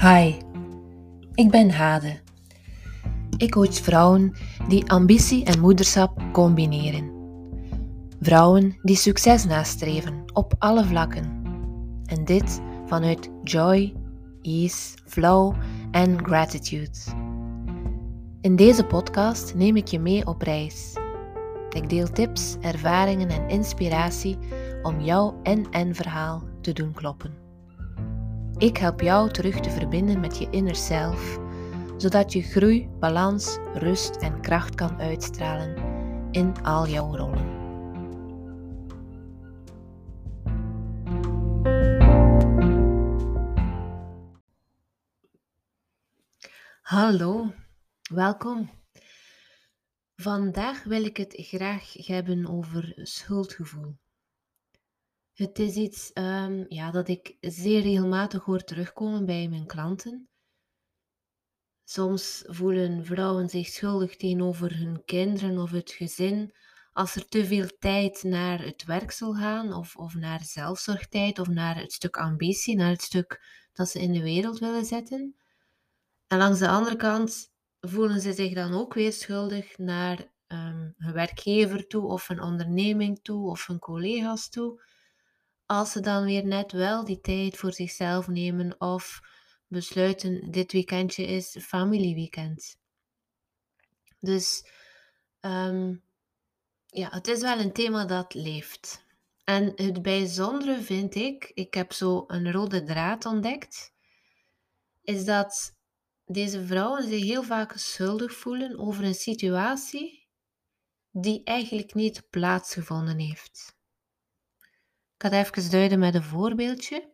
Hi, ik ben Hade. Ik coach vrouwen die ambitie en moederschap combineren. Vrouwen die succes nastreven op alle vlakken. En dit vanuit joy, ease, flow en gratitude. In deze podcast neem ik je mee op reis. Ik deel tips, ervaringen en inspiratie om jouw en-en verhaal te doen kloppen. Ik help jou terug te verbinden met je inner self, zodat je groei, balans, rust en kracht kan uitstralen in al jouw rollen. Hallo, welkom. Vandaag wil ik het graag hebben over schuldgevoel. Het is iets um, ja, dat ik zeer regelmatig hoor terugkomen bij mijn klanten. Soms voelen vrouwen zich schuldig tegenover hun kinderen of het gezin als er te veel tijd naar het werk zal gaan, of, of naar zelfzorgtijd, of naar het stuk ambitie, naar het stuk dat ze in de wereld willen zetten. En langs de andere kant voelen ze zich dan ook weer schuldig naar hun werkgever toe, of een onderneming toe, of hun collega's toe als ze dan weer net wel die tijd voor zichzelf nemen of besluiten dit weekendje is familieweekend. Dus um, ja, het is wel een thema dat leeft. En het bijzondere vind ik, ik heb zo een rode draad ontdekt, is dat deze vrouwen zich heel vaak schuldig voelen over een situatie die eigenlijk niet plaatsgevonden heeft. Ik ga even duiden met een voorbeeldje.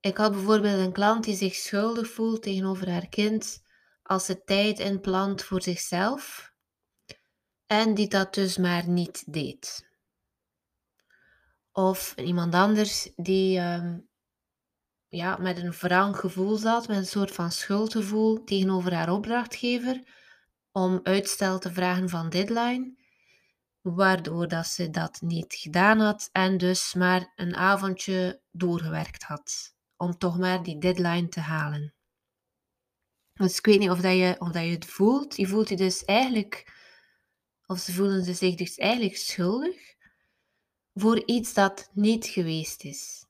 Ik had bijvoorbeeld een klant die zich schuldig voelt tegenover haar kind als ze tijd inplant voor zichzelf en die dat dus maar niet deed. Of iemand anders die um, ja, met een wrang gevoel zat, met een soort van schuldgevoel tegenover haar opdrachtgever om uitstel te vragen van deadline waardoor dat ze dat niet gedaan had en dus maar een avondje doorgewerkt had om toch maar die deadline te halen. Dus ik weet niet of, dat je, of dat je het voelt. Je voelt je dus eigenlijk, of ze voelen zich dus eigenlijk schuldig voor iets dat niet geweest is.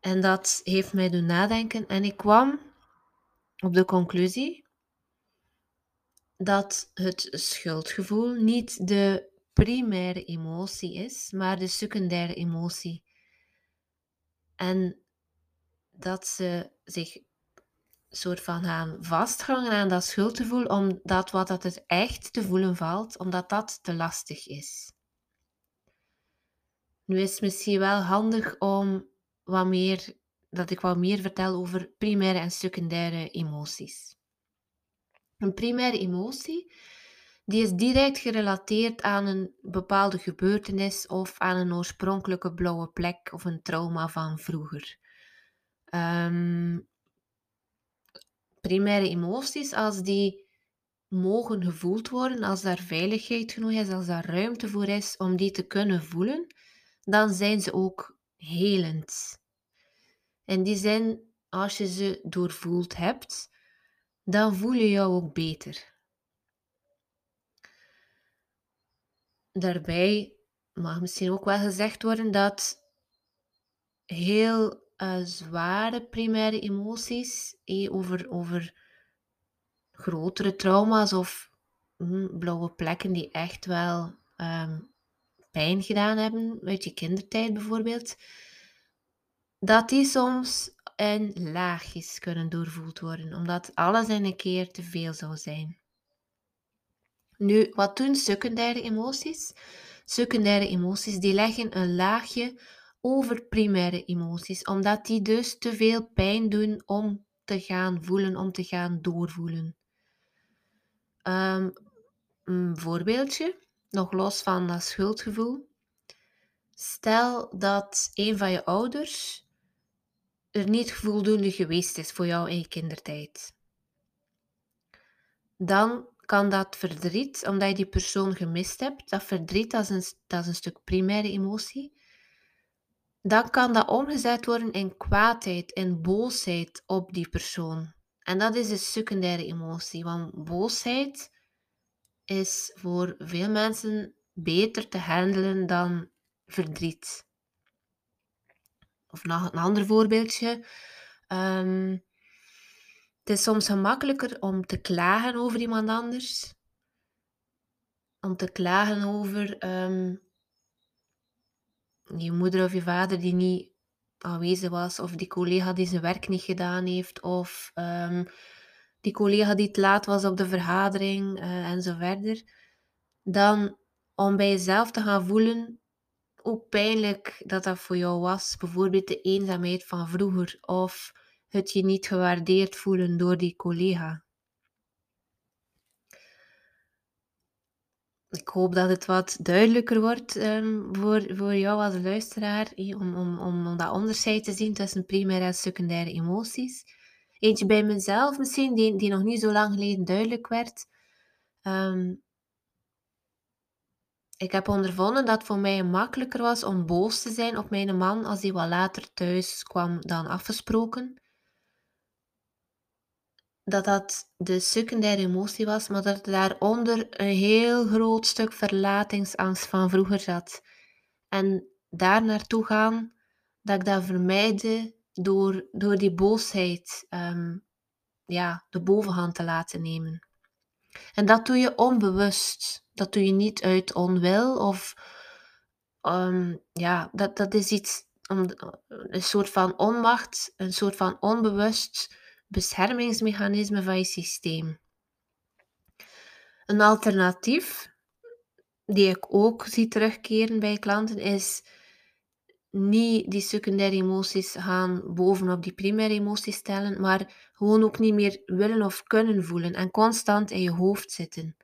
En dat heeft mij doen nadenken en ik kwam op de conclusie dat het schuldgevoel niet de primaire emotie is, maar de secundaire emotie. En dat ze zich soort van gaan vasthangen aan dat schuldgevoel, omdat wat dat het echt te voelen valt, omdat dat te lastig is. Nu is het misschien wel handig om wat meer, dat ik wat meer vertel over primaire en secundaire emoties. Een primaire emotie, die is direct gerelateerd aan een bepaalde gebeurtenis of aan een oorspronkelijke blauwe plek of een trauma van vroeger. Um, primaire emoties, als die mogen gevoeld worden, als daar veiligheid genoeg is, als daar ruimte voor is om die te kunnen voelen, dan zijn ze ook helend. In die zin, als je ze doorvoeld hebt, dan voel je jou ook beter. Daarbij mag misschien ook wel gezegd worden dat heel uh, zware primaire emoties eh, over, over grotere trauma's of hm, blauwe plekken die echt wel um, pijn gedaan hebben, uit je kindertijd bijvoorbeeld, dat die soms en laagjes kunnen doorvoeld worden, omdat alles in een keer te veel zou zijn. Nu, wat doen secundaire emoties? Secundaire emoties die leggen een laagje over primaire emoties, omdat die dus te veel pijn doen om te gaan voelen, om te gaan doorvoelen. Um, een voorbeeldje, nog los van dat schuldgevoel. Stel dat een van je ouders er niet voldoende geweest is voor jou in je kindertijd. Dan kan dat verdriet, omdat je die persoon gemist hebt, dat verdriet, dat is een, dat is een stuk primaire emotie, dan kan dat omgezet worden in kwaadheid, in boosheid op die persoon. En dat is een secundaire emotie, want boosheid is voor veel mensen beter te handelen dan verdriet. Of nog een ander voorbeeldje. Ehm, het is soms gemakkelijker om te klagen over iemand anders. Om te klagen over ehm, je moeder of je vader die niet aanwezig was, of die collega die zijn werk niet gedaan heeft, of ehm, die collega die te laat was op de vergadering uh, en zo verder, dan om bij jezelf te gaan voelen hoe pijnlijk dat dat voor jou was. Bijvoorbeeld de eenzaamheid van vroeger, of het je niet gewaardeerd voelen door die collega. ik hoop dat het wat duidelijker wordt um, voor, voor jou als luisteraar, om, om, om dat onderscheid te zien tussen primaire en secundaire emoties. Eentje bij mezelf misschien, die, die nog niet zo lang geleden duidelijk werd. Um, ik heb ondervonden dat het voor mij makkelijker was om boos te zijn op mijn man als hij wat later thuis kwam dan afgesproken dat dat de secundaire emotie was, maar dat er daaronder een heel groot stuk verlatingsangst van vroeger zat. En daar naartoe gaan, dat ik dat vermijde door, door die boosheid um, ja, de bovenhand te laten nemen. En dat doe je onbewust. Dat doe je niet uit onwil of um, ja, dat, dat is iets, een soort van onmacht, een soort van onbewust beschermingsmechanisme van je systeem. Een alternatief, die ik ook zie terugkeren bij klanten, is niet die secundaire emoties gaan bovenop die primaire emoties stellen, maar gewoon ook niet meer willen of kunnen voelen en constant in je hoofd zitten.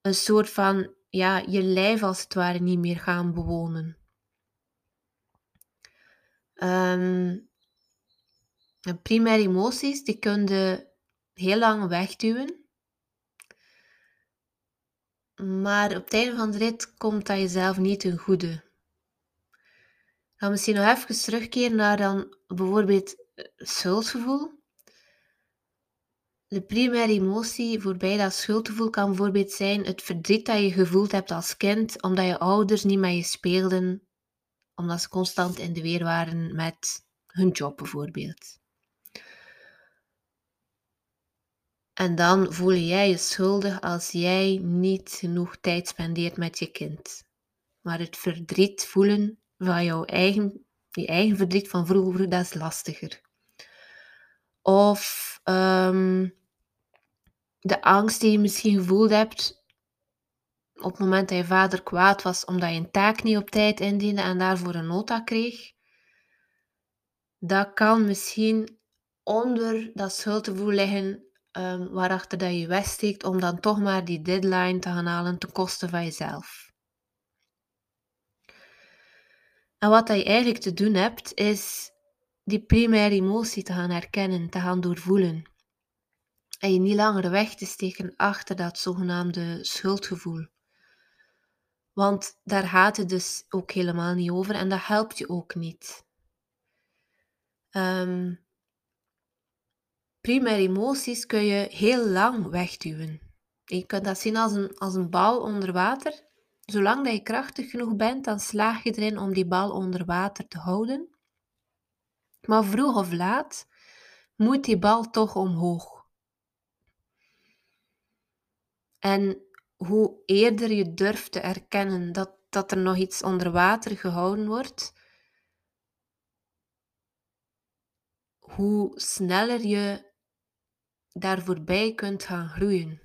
Een soort van, ja, je lijf als het ware niet meer gaan bewonen. Um, primaire emoties, die kun je heel lang wegduwen. Maar op het einde van de rit komt dat jezelf niet ten goede. Ik ga misschien nog even terugkeren naar dan bijvoorbeeld eh, schuldgevoel. De primaire emotie voorbij dat schuldgevoel kan bijvoorbeeld zijn het verdriet dat je gevoeld hebt als kind omdat je ouders niet met je speelden, omdat ze constant in de weer waren met hun job bijvoorbeeld. En dan voel jij je schuldig als jij niet genoeg tijd spendeert met je kind. Maar het verdriet voelen van jouw eigen, je eigen verdriet van vroeger, dat is lastiger. Of ehm, de angst die je misschien gevoeld hebt op het moment dat je vader kwaad was omdat je een taak niet op tijd indiende en daarvoor een nota kreeg. Dat kan misschien onder dat schuldgevoel liggen um, waarachter dat je wegsteekt om dan toch maar die deadline te gaan halen ten koste van jezelf. En wat je eigenlijk te doen hebt, is die primaire emotie te gaan herkennen, te gaan doorvoelen. En je niet langer weg te steken achter dat zogenaamde schuldgevoel. Want daar gaat het dus ook helemaal niet over en dat helpt je ook niet. Um, primaire emoties kun je heel lang wegduwen. Je kunt dat zien als een, als een bal onder water. Zolang dat je krachtig genoeg bent, dan slaag je erin om die bal onder water te houden. Maar vroeg of laat moet die bal toch omhoog. En hoe eerder je durft te erkennen dat, dat er nog iets onder water gehouden wordt, hoe sneller je daar voorbij kunt gaan groeien.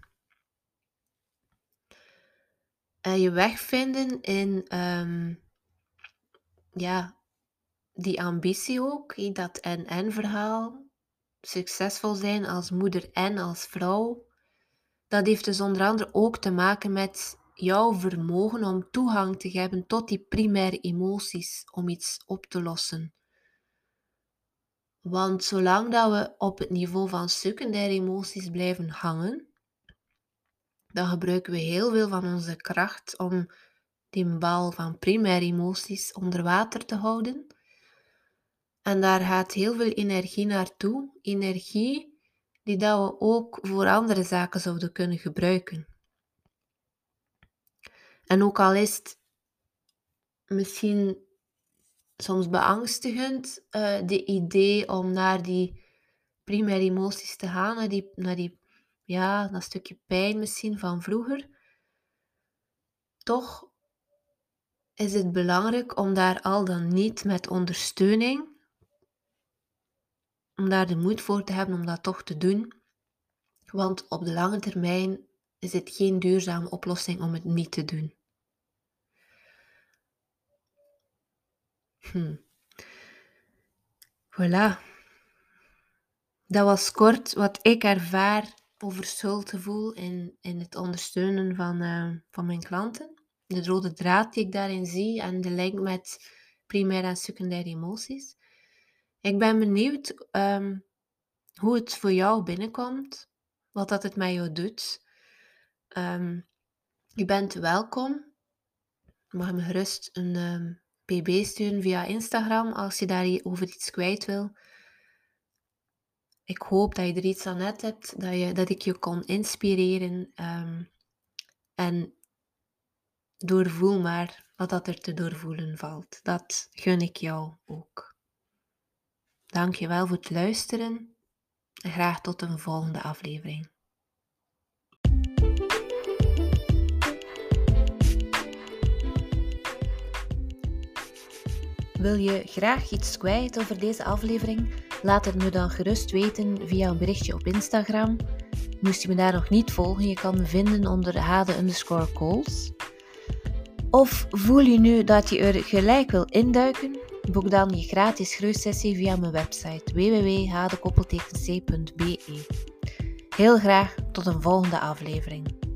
En je weg vinden in um, ja, die ambitie ook, dat en-en verhaal, succesvol zijn als moeder en als vrouw, dat heeft dus onder andere ook te maken met jouw vermogen om toegang te hebben tot die primaire emoties om iets op te lossen. Want zolang dat we op het niveau van secundaire emoties blijven hangen, dan gebruiken we heel veel van onze kracht om die bal van primaire emoties onder water te houden. En daar gaat heel veel energie naartoe. Energie die dat we ook voor andere zaken zouden kunnen gebruiken. En ook al is het misschien soms beangstigend, uh, de idee om naar die primaire emoties te gaan, naar die, naar die ja, dat stukje pijn misschien van vroeger. Toch is het belangrijk om daar al dan niet met ondersteuning, om daar de moed voor te hebben om dat toch te doen. Want op de lange termijn is het geen duurzame oplossing om het niet te doen. Hm. Voilà. Dat was kort wat ik ervaar over schuldgevoel in, in het ondersteunen van, uh, van mijn klanten. De rode draad die ik daarin zie en de link met primaire en secundaire emoties. Ik ben benieuwd um, hoe het voor jou binnenkomt, wat dat het met jou doet. Um, je bent welkom. Je mag me gerust een um, pb sturen via Instagram als je daar over iets kwijt wil. Ik hoop dat je er iets aan net hebt, dat, je, dat ik je kon inspireren. Um, en doorvoel maar wat dat er te doorvoelen valt. Dat gun ik jou ook. Dank je wel voor het luisteren en graag tot een volgende aflevering. Wil je graag iets kwijt over deze aflevering? Laat het me dan gerust weten via een berichtje op Instagram. Moest je me daar nog niet volgen, je kan me vinden onder hade underscore calls. Of voel je nu dat je er gelijk wil induiken? Boek dan je gratis groeisessie via mijn website www.hadekoppeltekens.be. Heel graag tot een volgende aflevering.